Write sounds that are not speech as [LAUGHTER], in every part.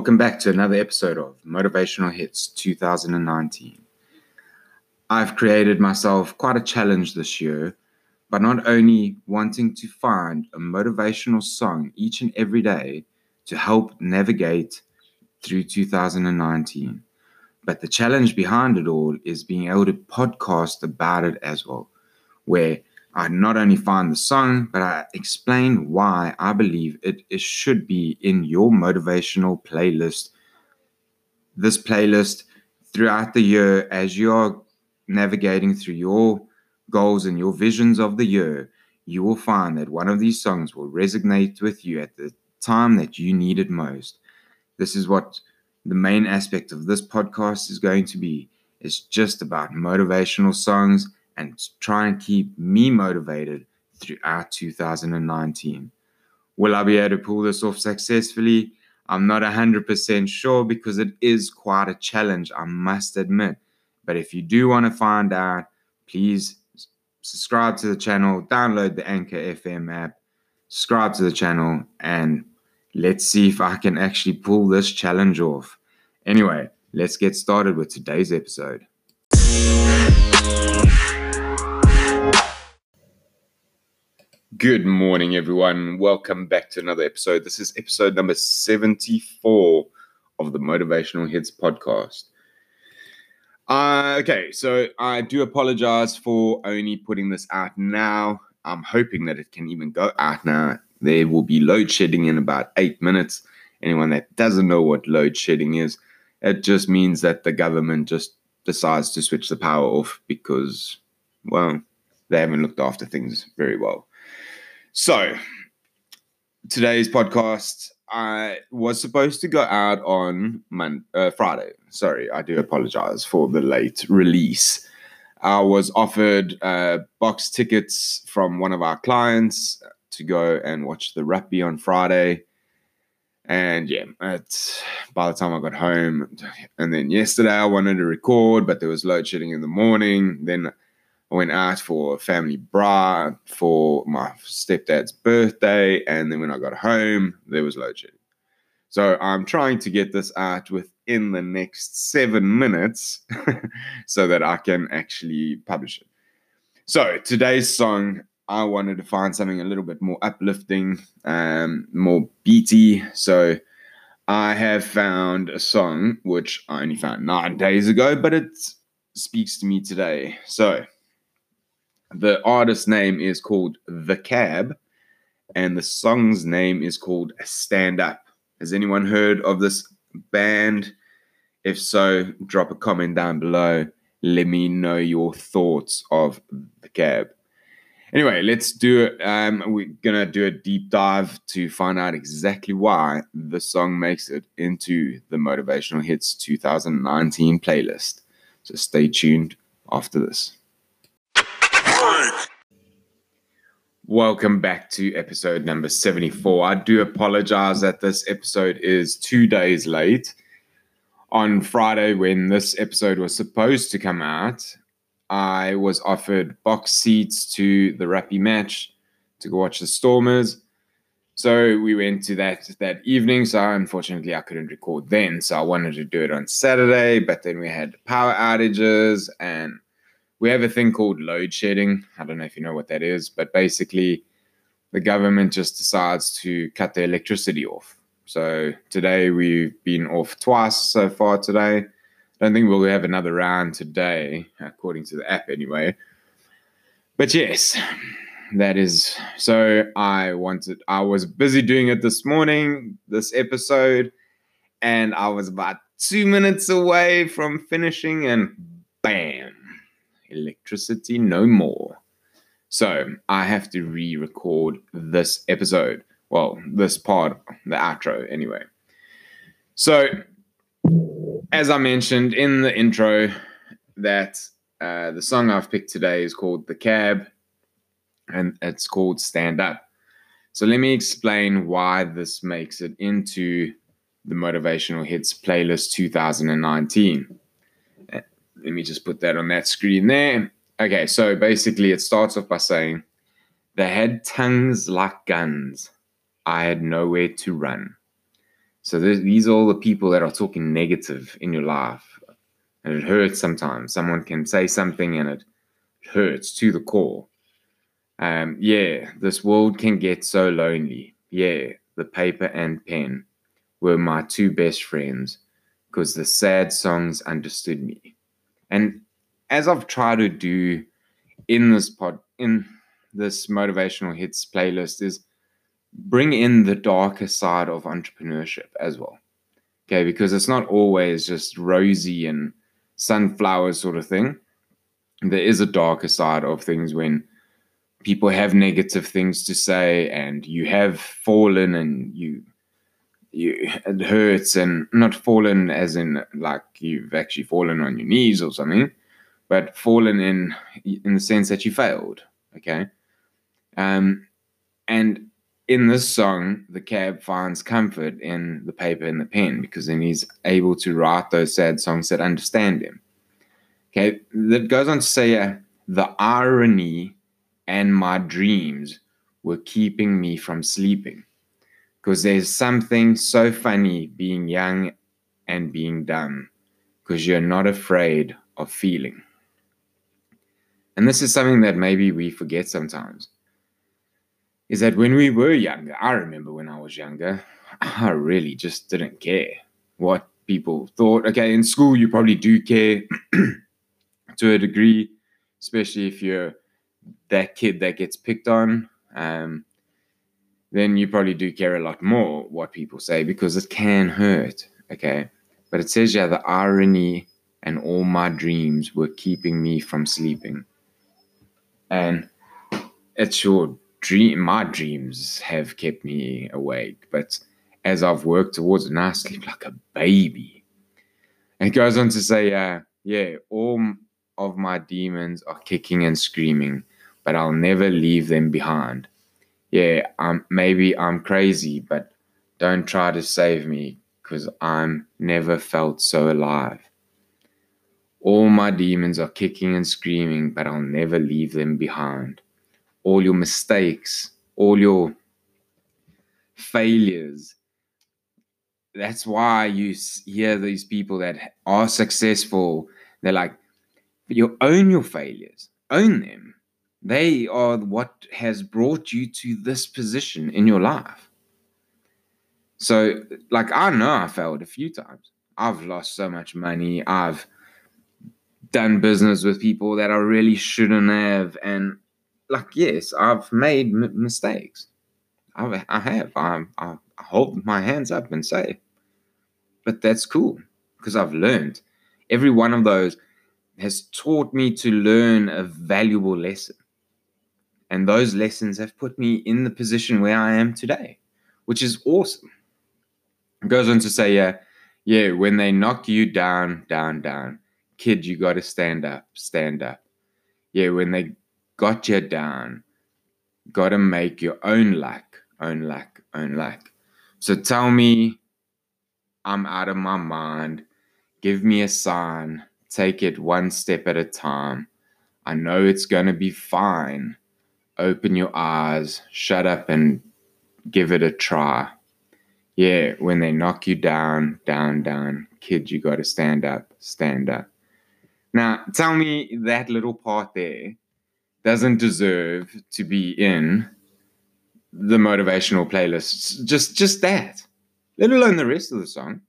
Welcome back to another episode of Motivational Hits 2019. I've created myself quite a challenge this year by not only wanting to find a motivational song each and every day to help navigate through 2019, but the challenge behind it all is being able to podcast about it as well, where I not only find the song, but I explain why I believe it, it should be in your motivational playlist. This playlist throughout the year, as you're navigating through your goals and your visions of the year, you will find that one of these songs will resonate with you at the time that you need it most. This is what the main aspect of this podcast is going to be. It's just about motivational songs and try and keep me motivated throughout 2019. Will I be able to pull this off successfully? I'm not 100% sure because it is quite a challenge, I must admit. But if you do want to find out, please subscribe to the channel, download the Anchor FM app, subscribe to the channel, and let's see if I can actually pull this challenge off. Anyway, let's get started with today's episode. Good morning, everyone. Welcome back to another episode. This is episode number 74 of the Motivational Hits podcast. Uh, okay, so I do apologize for only putting this out now. I'm hoping that it can even go out now. There will be load shedding in about eight minutes. Anyone that doesn't know what load shedding is, it just means that the government just decides to switch the power off because, well, they haven't looked after things very well. So, today's podcast I was supposed to go out on Monday, uh, Friday. Sorry, I do apologize for the late release. I was offered uh, box tickets from one of our clients to go and watch the rugby on Friday. And yeah, it's, by the time I got home, and then yesterday I wanted to record, but there was load shedding in the morning. Then I went out for a family braai for my stepdad's birthday, and then when I got home, there was load shedding. So I'm trying to get this out within the next seven minutes [LAUGHS] so that I can actually publish it. So today's song, I wanted to find something a little bit more uplifting, um, more beaty. So I have found a song which I only found nine days ago, but it speaks to me today. So the artist's name is called The Cab, and the song's name is called Stand Up. Has anyone heard of this band? If so, drop a comment down below. Let me know your thoughts of The Cab. Anyway, let's do it. Um, we're gonna do a deep dive to find out exactly why the song makes it into the Motivational Hits 2019 playlist. So stay tuned after this. Welcome back to episode number 74. I do apologize that this episode is two days late. On Friday, when this episode was supposed to come out, I was offered box seats to the rugby match to go watch the Stormers. So we went to that that evening. So unfortunately, I couldn't record then. So I wanted to do it on Saturday, but then we had power outages and we have a thing called load shedding. I don't know if you know what that is, but basically, the government just decides to cut the electricity off. So today we've been off twice so far today. I don't think we'll have another round today, according to the app anyway. But yes, that is so I wanted I was busy doing it this morning, this episode, and I was about two minutes away from finishing, and bam electricity no more. So I have to re record this episode. Well, this part, the outro, anyway. So, as I mentioned in the intro, that uh, the song I've picked today is called The Cab and it's called Stand Up. So, let me explain why this makes it into the Motivational Hits playlist 2019 let me just put that on that screen there. Okay, so basically it starts off by saying, They had tongues like guns. I had nowhere to run. So these are all the people that are talking negative in your life. And it hurts sometimes. Someone can say something and it hurts to the core. Um, yeah, this world can get so lonely. Yeah, the paper and pen were my two best friends because the sad songs understood me. And as I've tried to do in this pod, in this motivational hits playlist, is bring in the darker side of entrepreneurship as well. Okay, because it's not always just rosy and sunflower sort of thing. There is a darker side of things when people have negative things to say and you have fallen and you you it hurts and not fallen as in like you've actually fallen on your knees or something but fallen in in the sense that you failed okay? Um and in this song the cab finds comfort in the paper and the pen because then he's able to write those sad songs that understand him. Okay that goes on to say uh, the irony and my dreams were keeping me from sleeping because there's something so funny being young and being dumb because you're not afraid of feeling. And this is something that maybe we forget sometimes. Is that when we were younger, I remember when I was younger, I really just didn't care what people thought. Okay, in school, you probably do care [CLEARS THROAT] to a degree, especially if you're that kid that gets picked on. Um, then you probably do care a lot more what people say because it can hurt. Okay. But it says, yeah, the irony and all my dreams were keeping me from sleeping. And it's your dream. My dreams have kept me awake. But as I've worked towards it, now I sleep like a baby. And it goes on to say, uh, yeah, all of my demons are kicking and screaming, but I'll never leave them behind yeah, um, maybe I'm crazy, but don't try to save me because I'm never felt so alive. All my demons are kicking and screaming, but I'll never leave them behind. All your mistakes, all your failures. That's why you hear these people that are successful. They're like, you own your failures, own them they are what has brought you to this position in your life. So, like, I know I failed a few times. I've lost so much money. I've done business with people that I really shouldn't have. And, like, yes, I've made m- mistakes. I've, I have. I, I, I hold my hands up and say, but that's cool because I've learned. Every one of those has taught me to learn a valuable lesson. And those lessons have put me in the position where I am today, which is awesome. It goes on to say, yeah, yeah, when they knock you down, down, down, kid, you got to stand up, stand up. Yeah, when they got you down, got to make your own luck, own luck, own luck. So tell me I'm out of my mind. Give me a sign. Take it one step at a time. I know it's going to be fine open your eyes, shut up, and give it a try. Yeah, when they knock you down, down, down, kid, you got to stand up, stand up. Now, tell me that little part there doesn't deserve to be in the motivational playlists. Just, just that, let alone the rest of the song.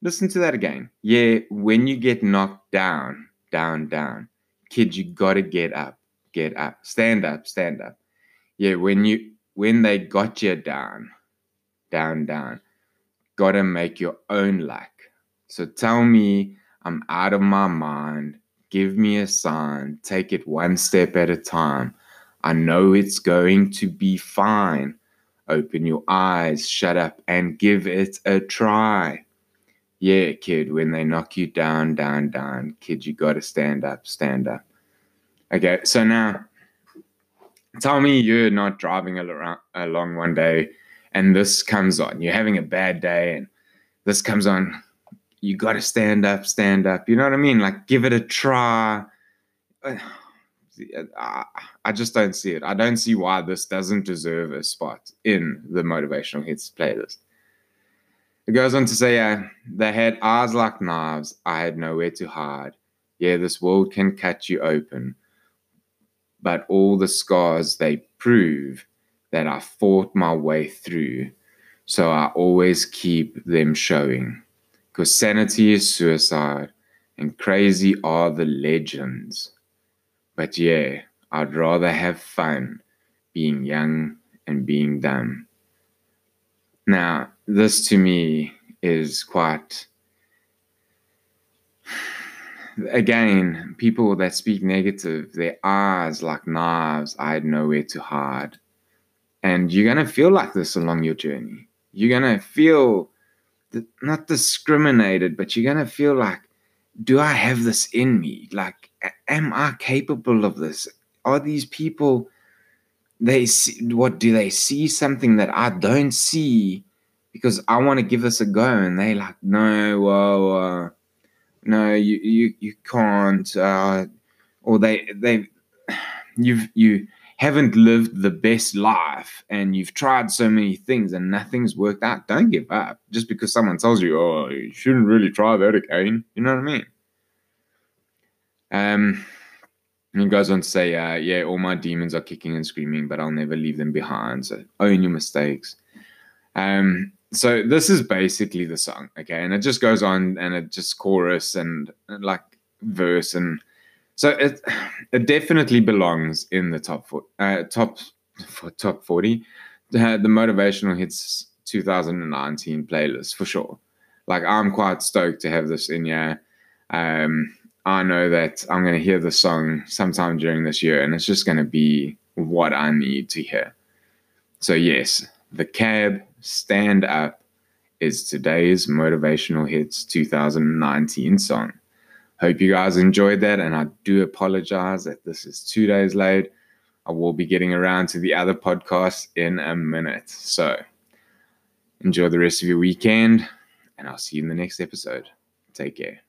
Listen to that again. Yeah, when you get knocked down, down, down, kid, you got to get up get up, stand up, stand up. Yeah, when you when they got you down, down, down, gotta make your own luck. So tell me I'm out of my mind. Give me a sign. Take it one step at a time. I know it's going to be fine. Open your eyes, shut up, and give it a try. Yeah, kid, when they knock you down, down, down, kid, you gotta stand up, stand up. Okay, so now tell me you're not driving along one day and this comes on. You're having a bad day and this comes on. You got to stand up, stand up. You know what I mean? Like, give it a try. [SIGHS] I just don't see it. I don't see why this doesn't deserve a spot in the motivational hits playlist. It goes on to say, uh, they had eyes like knives. I had nowhere to hide. Yeah, this world can cut you open. But all the scars they prove that I fought my way through. So I always keep them showing. Because sanity is suicide and crazy are the legends. But yeah, I'd rather have fun being young and being dumb. Now, this to me is quite. Again, people that speak negative, their eyes like knives, I had nowhere to hide. And you're going to feel like this along your journey. You're going to feel not discriminated, but you're going to feel like, do I have this in me? Like, am I capable of this? Are these people they see what do they see something that I don't see because I want to give this a go and they like no well uh, no you you you can't uh, or they they you've you haven't lived the best life and you've tried so many things and nothing's worked out don't give up just because someone tells you oh you shouldn't really try that again you know what I mean um and he goes on to say, uh, yeah, all my demons are kicking and screaming, but I'll never leave them behind. So own your mistakes. Um, so this is basically the song, okay? And it just goes on and it just chorus and, and like verse and so it [SIGHS] it definitely belongs in the top four, uh, top for top 40 uh, the motivational hits 2019 playlist for sure like i'm quite stoked to have this in here um I know that I'm going to hear the song sometime during this year and it's just going to be what I need to hear. So, yes, The Cab Stand Up is today's Motivational Hits 2019 song. Hope you guys enjoyed that, and I do apologize that this is two days late. I will be getting around to the other podcasts in a minute. So, enjoy the rest of your weekend, and I'll see you in the next episode. Take care.